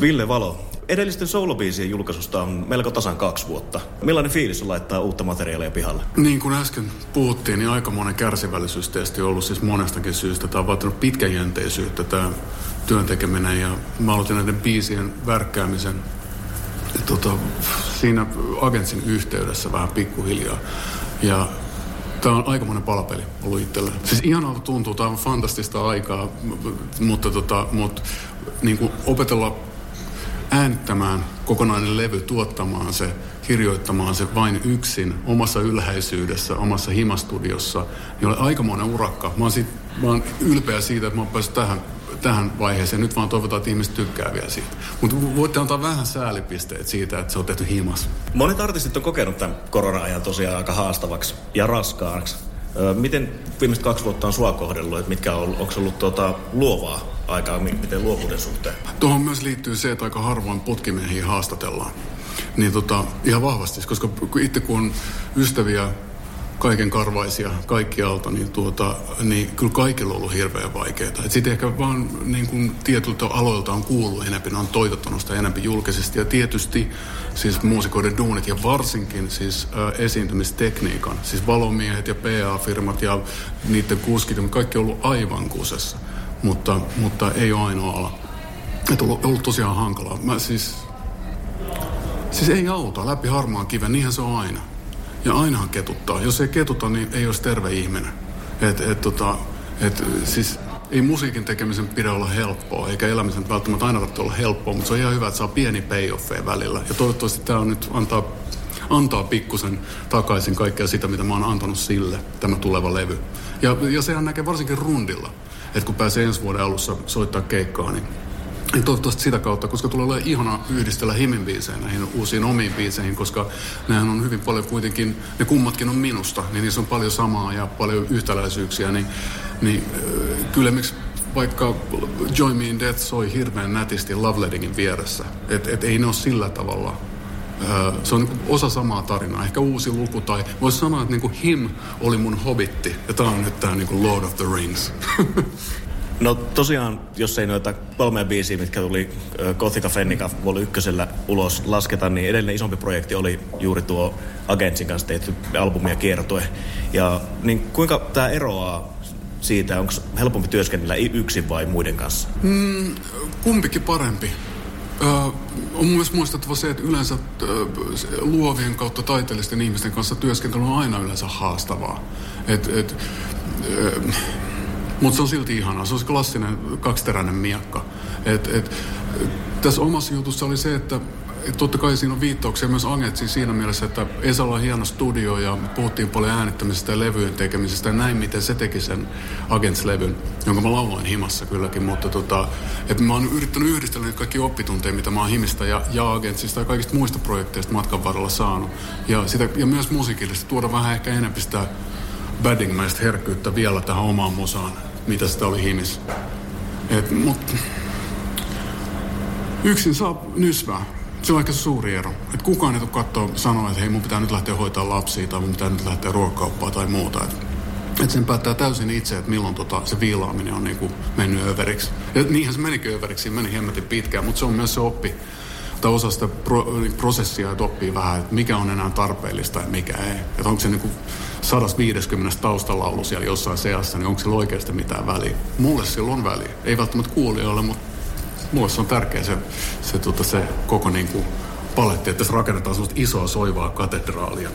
Ville Valo, edellisten soolobiisien julkaisusta on melko tasan kaksi vuotta. Millainen fiilis on laittaa uutta materiaalia pihalle? Niin kuin äsken puhuttiin, niin aikamoinen kärsivällisyystesti on ollut siis monestakin syystä. Tämä on vaatinut pitkäjänteisyyttä tämä työn tekeminen ja mä aloitin näiden biisien värkkäämisen tota, siinä agentsin yhteydessä vähän pikkuhiljaa. Ja Tämä on aikamoinen palapeli ollut itselle. Siis ihanalta tuntuu, tämä on fantastista aikaa, mutta, tota, mutta niin kuin opetella äänittämään kokonainen levy, tuottamaan se, kirjoittamaan se vain yksin, omassa ylhäisyydessä, omassa himastudiossa, niin oli aikamoinen urakka. Mä oon, siitä, mä oon ylpeä siitä, että mä oon päässyt tähän, tähän vaiheeseen. Nyt vaan toivotaan, että ihmiset tykkää vielä siitä. Mutta voitte antaa vähän säälipisteet siitä, että se on tehty himas. Monet artistit on kokenut tämän korona-ajan tosiaan aika haastavaksi ja raskaaksi. Miten viimeiset kaksi vuotta on sua kohdellut, että mitkä on, onko ollut tuota, luovaa aikaa, miten luovuuden suhteen? Tuohon myös liittyy se, että aika harvoin putkimiehiä haastatellaan. Niin tota, ihan vahvasti, koska itse kun on ystäviä kaiken karvaisia kaikkialta, niin, tuota, niin kyllä kaikilla on ollut hirveän vaikeaa. Sitten ehkä vaan niin kuin tietyiltä aloilta on kuullut enemmän, ne on toitottanut sitä enemmän julkisesti. Ja tietysti siis muusikoiden duunit ja varsinkin siis äh, esiintymistekniikan, siis valomiehet ja PA-firmat ja niiden kuskit, kaikki on ollut aivan kusessa. Mutta, mutta ei ole ainoa ala. On ollut, ollut tosiaan hankalaa. Mä siis, siis ei auta läpi harmaan kiven, niinhän se on aina. Ja ainahan ketuttaa. Jos ei ketuta, niin ei olisi terve ihminen. Et, et, tota, et, siis ei musiikin tekemisen pidä olla helppoa, eikä elämisen välttämättä aina tarvitse olla helppoa, mutta se on ihan hyvä, että saa pieni payoffeja välillä. Ja toivottavasti tämä on nyt antaa, antaa pikkusen takaisin kaikkea sitä, mitä mä oon antanut sille, tämä tuleva levy. Ja, ja sehän näkee varsinkin rundilla, että kun pääsee ensi vuoden alussa soittaa keikkaa, niin niin toivottavasti sitä kautta, koska tulee olemaan ihana yhdistellä Himin biisejä näihin uusiin omiin biiseihin, koska nehän on hyvin paljon kuitenkin, ne kummatkin on minusta, niin niissä on paljon samaa ja paljon yhtäläisyyksiä, niin, niin äh, kyllä miksi vaikka Join Me in Death soi hirveän nätisti Love Lettingin vieressä, että et ei ne ole sillä tavalla äh, se on osa samaa tarinaa, ehkä uusi luku, tai voisi sanoa, että niin Him oli mun hobitti, ja tämä on nyt tämä niin Lord of the Rings. No tosiaan, jos ei noita kolmea biisiä, mitkä tuli Gothica Fennica Vol. ykkösellä ulos lasketa, niin edellinen isompi projekti oli juuri tuo Agentsin kanssa tehty albumi ja kiertue. Ja niin kuinka tämä eroaa siitä, onko helpompi työskennellä yksin vai muiden kanssa? Mm, kumpikin parempi. Ö, on myös muistettava se, että yleensä ö, luovien kautta taiteellisten ihmisten kanssa työskentely on aina yleensä haastavaa. Et, et, ö, mutta se on silti ihanaa. Se on se klassinen kaksiteräinen miakka. Et, et, tässä omassa jutussa oli se, että et totta kai siinä on viittauksia myös Angetsiin siinä mielessä, että Esalla on hieno studio ja puhuttiin paljon äänittämisestä ja levyjen tekemisestä ja näin, miten se teki sen Agents-levyn, jonka mä lauloin himassa kylläkin, mutta tota, että mä oon yrittänyt yhdistellä niitä kaikki oppitunteja, mitä mä oon himistä ja, ja Agentsista ja kaikista muista projekteista matkan varrella saanut. Ja, sitä, ja myös musiikillisesti tuoda vähän ehkä enemmän sitä baddingmäistä herkkyyttä vielä tähän omaan musaan, mitä sitä oli himis. Et, mut, yksin saa nysvää. Se on ehkä suuri ero. Et kukaan ei tule katsoa sanoa, että hei mun pitää nyt lähteä hoitaa lapsia tai mun pitää nyt lähteä ruokakauppaan tai muuta. Et, et sen päättää täysin itse, että milloin tota, se viilaaminen on niinku mennyt överiksi. Ja niinhän se menikin överiksi, meni hemmetin pitkään, mutta se on myös se oppi tai osa sitä pro, prosessia, että oppii vähän, että mikä on enää tarpeellista ja mikä ei. Että onko se niin 150 taustalaulu siellä jossain seassa, niin onko sillä oikeasti mitään väliä? Mulle sillä on väliä. Ei välttämättä kuulijoille, mutta mulle se on tärkeä se, se, tota, se koko niin kuin paletti, että tässä rakennetaan sellaista isoa soivaa katedraalia.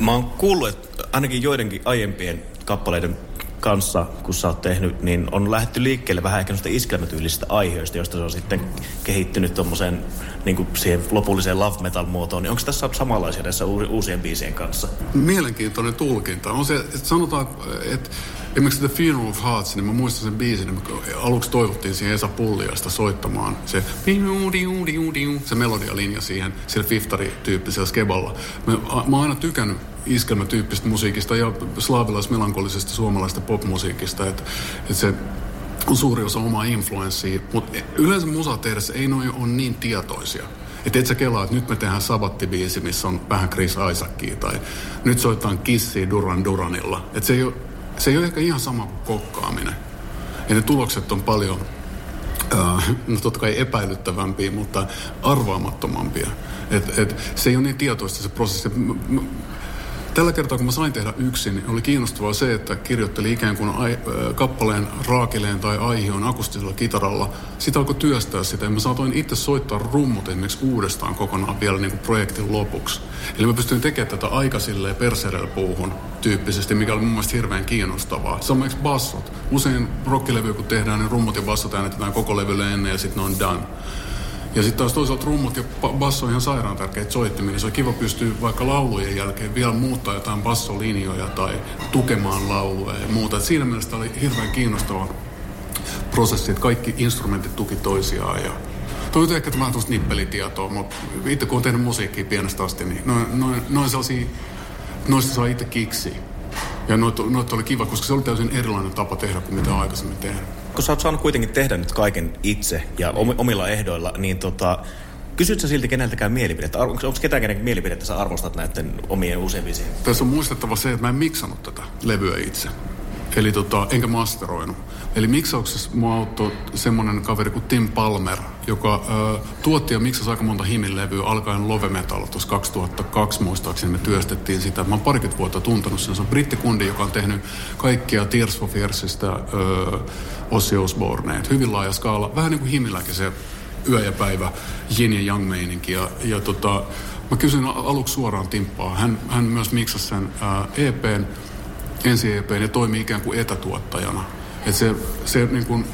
Mä oon kuullut, että ainakin joidenkin aiempien kappaleiden kanssa, kun sä oot tehnyt, niin on lähdetty liikkeelle vähän ehkä noista iskelmätyylisistä aiheista, joista se on sitten kehittynyt tuommoiseen niin siihen lopulliseen love metal muotoon. Niin onko tässä samanlaisia tässä uusien biisien kanssa? Mielenkiintoinen tulkinta. On se, että sanotaan, että esimerkiksi The Funeral of Hearts, niin mä muistan sen biisin, niin aluksi toivottiin siihen Esa Pulliasta soittamaan se se melodialinja siihen, sillä fiftari-tyyppisellä skeballa. Mä, mä oon aina tykännyt iskelmätyyppistä musiikista ja slaavilais-melankolisesta suomalaista popmusiikista, että, että se on suuri osa omaa influenssia, mutta yleensä musa tehdessä ei noin ole niin tietoisia. Että et sä kelaa, että nyt me tehdään sabattibiisi, missä on vähän Chris Isaacia, tai nyt soitetaan Kissiä Duran Duranilla. Että se ei ole, se ei ole ehkä ihan sama kuin kokkaaminen. Ja ne tulokset on paljon, no totta kai epäilyttävämpiä, mutta arvaamattomampia. Et, et, se ei ole niin tietoista se prosessi. Tällä kertaa, kun mä sain tehdä yksin, niin oli kiinnostavaa se, että kirjoitteli ikään kuin ai, kappaleen raakileen tai aihion akustisella kitaralla. Sitä alkoi työstää sitä ja mä saatoin itse soittaa rummut esimerkiksi uudestaan kokonaan vielä niin kuin projektin lopuksi. Eli mä pystyin tekemään tätä aika silleen puuhun tyyppisesti, mikä oli mun mielestä hirveän kiinnostavaa. Samoin bassot. Usein rockilevy kun tehdään, niin rummut ja bassot äänetetään koko levylle ennen ja sitten ne on done. Ja sitten taas toisaalta rummut ja basso on ihan sairaan tärkeitä soittimia, se on kiva pystyä vaikka laulujen jälkeen vielä muuttaa jotain bassolinjoja tai tukemaan lauluja ja muuta. Et siinä mielessä oli hirveän kiinnostava prosessi, että kaikki instrumentit tuki toisiaan ja Toi on ehkä vähän tuosta nippelitietoa, mutta itse kun on tehnyt musiikkia pienestä asti, niin noin, noin, noin sellaisia, noista saa itse kiksi. Ja noita, noita oli kiva, koska se oli täysin erilainen tapa tehdä kuin mitä aikaisemmin tehnyt kun sä oot saanut kuitenkin tehdä nyt kaiken itse ja omilla ehdoilla, niin tota, Kysyt sä silti keneltäkään mielipidettä? Onko, onko ketään kenen mielipidettä sä arvostat näiden omien useampisiin? Tässä on muistettava se, että mä en miksannut tätä levyä itse. Eli tota, enkä masteroinut. Eli miksauksessa mua auttoi semmonen kaveri kuin Tim Palmer, joka ö, tuotti ja miksasi aika monta levyä alkaen Love Metal. Tuossa 2002 muistaakseni me työstettiin sitä. Mä oon parikymmentä vuotta tuntenut sen. Se on brittikundi, joka on tehnyt kaikkia Tears for Fearsista ö, Ossi Osborne. hyvin laaja skaala. Vähän niin kuin Himilläkin se yö ja päivä yin ja yang meininki. Ja, ja tota, mä kysyin aluksi suoraan Timppaa. Hän, hän myös miksasi sen ää, EPn ensi EP ja toimi ikään kuin etätuottajana. Et se, se, niin kuin,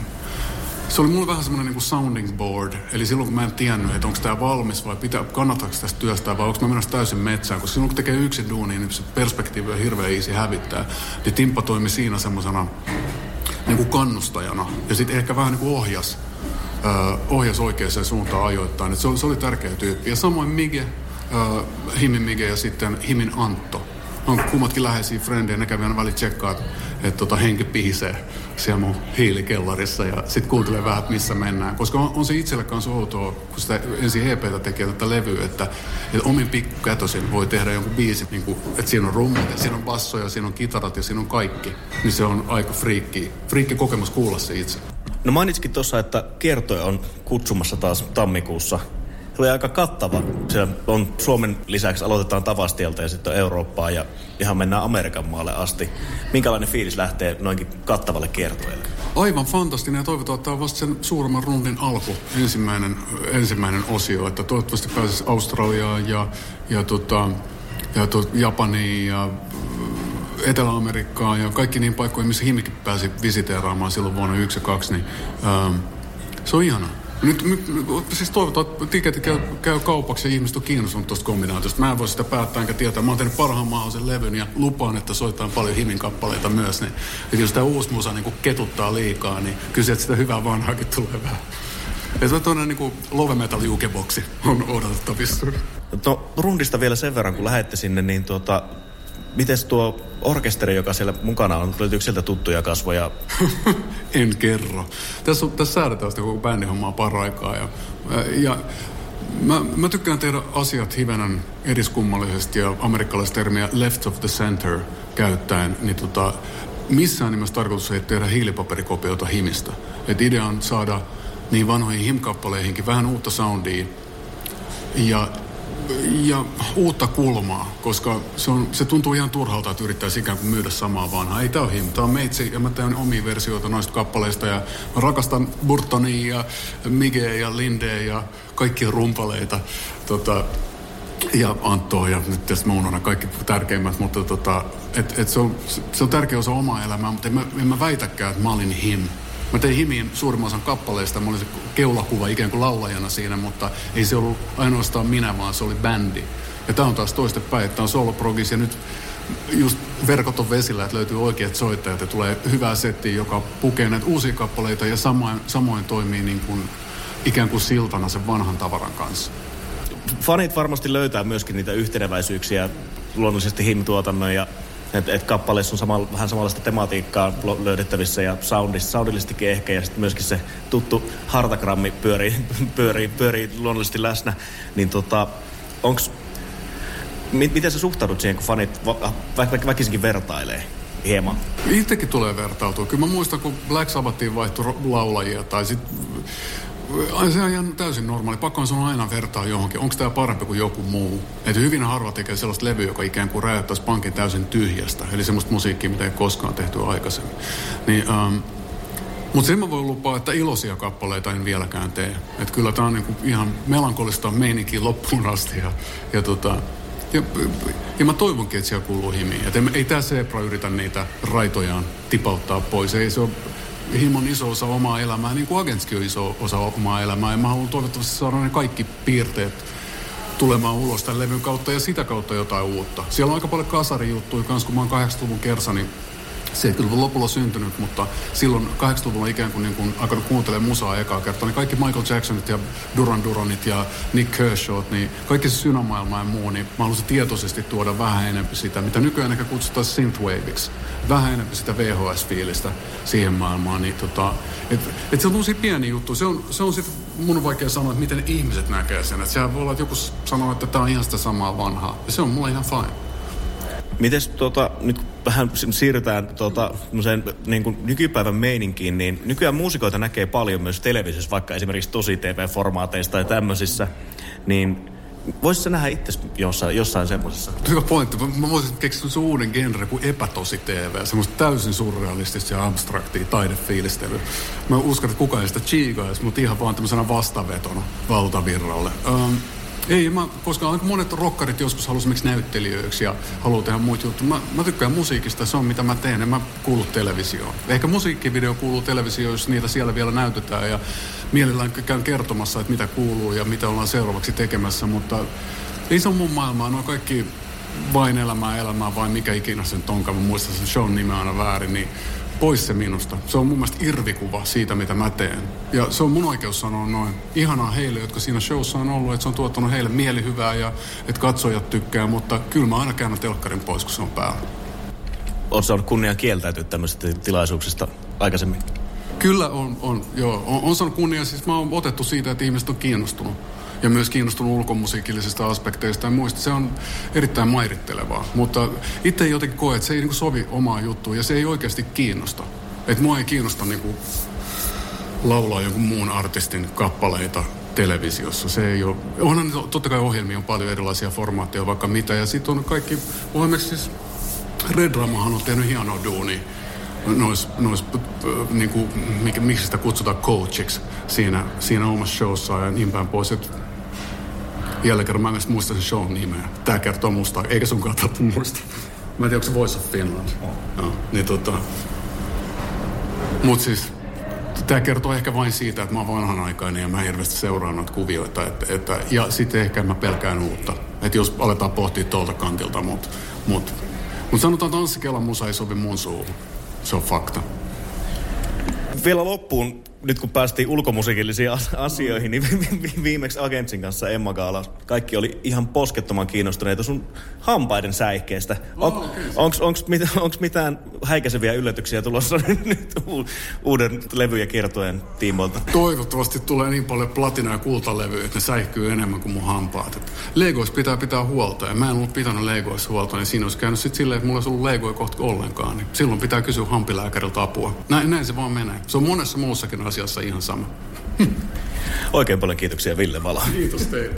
se oli mulle vähän semmoinen niin sounding board. Eli silloin kun mä en tiennyt, että onko tämä valmis vai pitää, kannattaako tästä työstää vai onko mä menossa täysin metsään. Koska silloin kun tekee yksin duunia, niin se perspektiivi on hirveän easy hävittää. Niin Timppa toimi siinä semmoisena niin kannustajana. Ja sitten ehkä vähän niin kuin ohjas, ohjas oikeaan suuntaan ajoittain. Et se, oli, se oli tärkeä tyyppi. Ja samoin Mige, äh, Himin Mige ja sitten Himin Antto on kummatkin läheisiä frendejä, ne kävi aina väliin tsekkaa, että et, tota, henki pihisee siellä mun hiilikellarissa ja sitten kuuntelee vähän, että missä mennään. Koska on, on se itselle kanssa outoa, kun sitä ensin EPtä tekee tätä levyä, että, että omin pikkukätösin voi tehdä jonkun biisin, niin kuin, että siinä on rummut ja siinä on bassoja, siinä on kitarat ja siinä on kaikki. Niin se on aika friikki, friikki kokemus kuulla se itse. No mainitsikin tuossa, että kiertoja on kutsumassa taas tammikuussa se oli aika kattava. Se on Suomen lisäksi aloitetaan Tavastielta ja sitten Eurooppaa ja ihan mennään Amerikan maalle asti. Minkälainen fiilis lähtee noinkin kattavalle kiertueelle? Aivan fantastinen ja toivotaan, että tämä on vasta sen suuremman rundin alku, ensimmäinen, ensimmäinen osio. Että toivottavasti pääsisi Australiaan ja, ja, tota, ja to, Japaniin ja Etelä-Amerikkaan ja kaikki niin paikkoihin, missä Himikin pääsi visiteeraamaan silloin vuonna 1 ja 2, niin ähm, se on ihanaa. Nyt, nyt siis toivotaan, että tiketti käy, käy kaupaksi ja ihmiset on kiinnostunut tuosta kombinaatiosta. Mä en voi sitä päättää enkä tietää. Mä oon tehnyt parhaan mahdollisen levyn ja lupaan, että soitetaan paljon himin kappaleita myös. Niin, että jos tämä uusi musa niin ketuttaa liikaa, niin kyllä että sitä hyvää vanhaakin tulee vähän. Ja se on tuonne niin love metal jukeboksi on odotettavissa. No, rundista vielä sen verran, kun lähette sinne, niin tuota, Miten tuo orkesteri, joka siellä mukana on, löytyykö sieltä tuttuja kasvoja? en kerro. Tässä, tässä säädetään sitä koko bändihommaa paraikaa. Ja, ja mä, mä tykkään tehdä asiat hivenen eriskummallisesti ja amerikkalaista termiä left of the center käyttäen. Niin tota, missään nimessä tarkoitus ei tehdä hiilipaperikopioita himistä. Et idea on saada niin vanhoihin himkappaleihinkin vähän uutta soundia. Ja ja uutta kulmaa, koska se, on, se tuntuu ihan turhalta, että yrittäisi ikään kuin myydä samaa vanhaa. Ei tämä ole him, tämä on meitsi ja mä teen omia versioita noista kappaleista ja mä rakastan Burtonia ja Mige ja Linde ja kaikkia rumpaleita. Tota, ja Anttoa ja nyt tässä mä kaikki tärkeimmät, mutta tota, et, et se, on, se on tärkeä osa omaa elämää, mutta en mä, en mä väitäkään, että mä olin him. Mä tein Himiin suurimman osan kappaleista, mä olin se keulakuva ikään kuin laulajana siinä, mutta ei se ollut ainoastaan minä, vaan se oli bändi. Ja tämä on taas toistepäin, että on soloprogis ja nyt just verkot on vesillä, että löytyy oikeat soittajat ja tulee hyvää settiä, joka pukee näitä uusia kappaleita ja samoin, samoin toimii niin kuin, ikään kuin siltana sen vanhan tavaran kanssa. Fanit varmasti löytää myöskin niitä yhteneväisyyksiä luonnollisesti himtuotannon ja että et kappaleissa on samalla, vähän samanlaista tematiikkaa löydettävissä ja soundista, soundillistikin ehkä ja sitten myöskin se tuttu hartagrammi pyörii, pyörii, pyörii luonnollisesti läsnä. Niin tota, onks, miten sä suhtaudut siihen, kun fanit vä, vä, väkisinkin vertailee? hieman? Itsekin tulee vertautua. Kyllä mä muistan, kun Black Sabbathin vaihtui laulajia tai sitten se on ihan täysin normaali. Pakko on sanoa aina vertaa johonkin. Onko tämä parempi kuin joku muu? Että hyvin harva tekee sellaista levyä, joka ikään kuin räjäyttäisi pankin täysin tyhjästä. Eli semmoista musiikkia, mitä ei koskaan tehty aikaisemmin. Niin, um, mutta sen mä voin lupaa, että iloisia kappaleita en vieläkään tee. Että kyllä tämä on niinku ihan melankolista meininkiä loppuun asti. Ja, ja, tota, ja, ja mä toivonkin, että siellä kuuluu himiin. Että ei, ei tämä Zebra yritä niitä raitojaan tipauttaa pois. Ei se ole himon iso osa omaa elämää, niin kuin Agentskin on iso osa omaa elämää. Ja mä haluan toivottavasti saada ne kaikki piirteet tulemaan ulos tämän levyn kautta ja sitä kautta jotain uutta. Siellä on aika paljon kasarijuttuja kun mä oon 80-luvun kersa, niin 70-luvun lopulla syntynyt, mutta silloin 80-luvulla ikään kuin, niin kuin alkanut kuuntelemaan musaa ekaa kertaa, niin kaikki Michael Jacksonit ja Duran Duranit ja Nick Kershawt, niin kaikki se synämaailma ja muu, niin mä halusin tietoisesti tuoda vähän enemmän sitä, mitä nykyään ehkä kutsutaan synthwaveiksi. Vähän enemmän sitä VHS-fiilistä siihen maailmaan. Niin tota, et, et se on tosi pieni juttu. Se on, se on sitten mun vaikea sanoa, että miten ihmiset näkee sen. Että sehän voi olla, että joku sanoo, että tämä on ihan sitä samaa vanhaa. Ja se on mulle ihan fine. Mites tota, nyt vähän siirrytään tota, niin kuin nykypäivän meininkiin, niin nykyään muusikoita näkee paljon myös televisiossa, vaikka esimerkiksi tosi TV-formaateissa tai tämmöisissä, niin Voisitko nähdä itse jossain, jossain semmoisessa? Hyvä pointti. Mä voisin keksiä se uuden genre kuin epätosi TV. Semmoista täysin surrealistista ja abstraktia taidefiilistelyä. Mä uskon, että kukaan ei sitä chiigaisi, mutta ihan vaan tämmöisenä vastavetona valtavirralle. Um, ei, mä, koska monet rokkarit joskus halusivat esimerkiksi näyttelijöiksi ja haluaa tehdä muita juttuja. Mä, mä tykkään musiikista, se on mitä mä teen, en mä kuulu televisioon. Ehkä musiikkivideo kuuluu televisioon, jos niitä siellä vielä näytetään ja mielellään käyn kertomassa, että mitä kuuluu ja mitä ollaan seuraavaksi tekemässä, mutta ei se on mun maailmaa, no kaikki vain elämää, elämää, vain mikä ikinä sen onkaan, mä muistan sen shown nimeä aina väärin, niin pois se minusta. Se on mun mielestä irvikuva siitä, mitä mä teen. Ja se on mun oikeus sanoa noin. Ihanaa heille, jotka siinä showssa on ollut, että se on tuottanut heille mielihyvää ja että katsojat tykkää, mutta kyllä mä aina käännän telkkarin pois, kun se on päällä. Se on kunnia kieltäytyä tämmöisistä tilaisuuksista aikaisemmin? Kyllä on, on joo. On, on saanut kunnia, siis mä oon otettu siitä, että ihmiset on kiinnostunut ja myös kiinnostunut ulkomusiikillisista aspekteista ja muista. Se on erittäin mairittelevaa, mutta itse jotenkin koe, että se ei niin sovi omaa juttuun ja se ei oikeasti kiinnosta. Että mua ei kiinnosta niin kuin laulaa jonkun muun artistin kappaleita televisiossa. Se ei ole, onhan totta kai ohjelmia on paljon erilaisia formaatteja, vaikka mitä. Ja sitten on kaikki, esimerkiksi siis Red Ramahan on tehnyt hienoa duunia nois, nois niin kuin, miksi sitä kutsutaan coachiksi siinä, siinä omassa showssa ja niin päin pois. Et jälleen kerran mä en muista sen shown nimeä. Tää kertoo musta, eikä sunkaan tarvitse muista. Mä en tiedä, onko se Voice of Finland. Oh. No, niin tota... Mut siis, tämä kertoo ehkä vain siitä, että mä oon vanhanaikainen ja mä hirveästi seuraan noita kuvioita. Että, että, ja sitten ehkä mä pelkään uutta. Että jos aletaan pohtia tuolta kantilta, mutta mut, mut sanotaan tanssikelan musa ei sovi mun suuhun. Se on fakta. Vielä loppuun nyt kun päästiin ulkomusiikillisiin asioihin, niin viimeksi Agentsin kanssa Emma Gaala, kaikki oli ihan poskettoman kiinnostuneita sun hampaiden säikeestä. On, oh, Onko mit, mitään häikäiseviä yllätyksiä tulossa nyt uuden levy- ja kiertojen tiimoilta? Toivottavasti tulee niin paljon platina- ja kultalevyjä, että ne säihkyy enemmän kuin mun hampaat. Legois pitää pitää huolta, ja mä en ollut pitänyt Legois huolta, niin siinä olisi käynyt sitten silleen, että mulla olisi ollut Legoja kohta ollenkaan. Niin silloin pitää kysyä hampilääkäriltä apua. Näin, näin se vaan menee. Se on monessa muussakin asiassa ihan sama. Oikein paljon kiitoksia Ville Vala. Kiitos teille.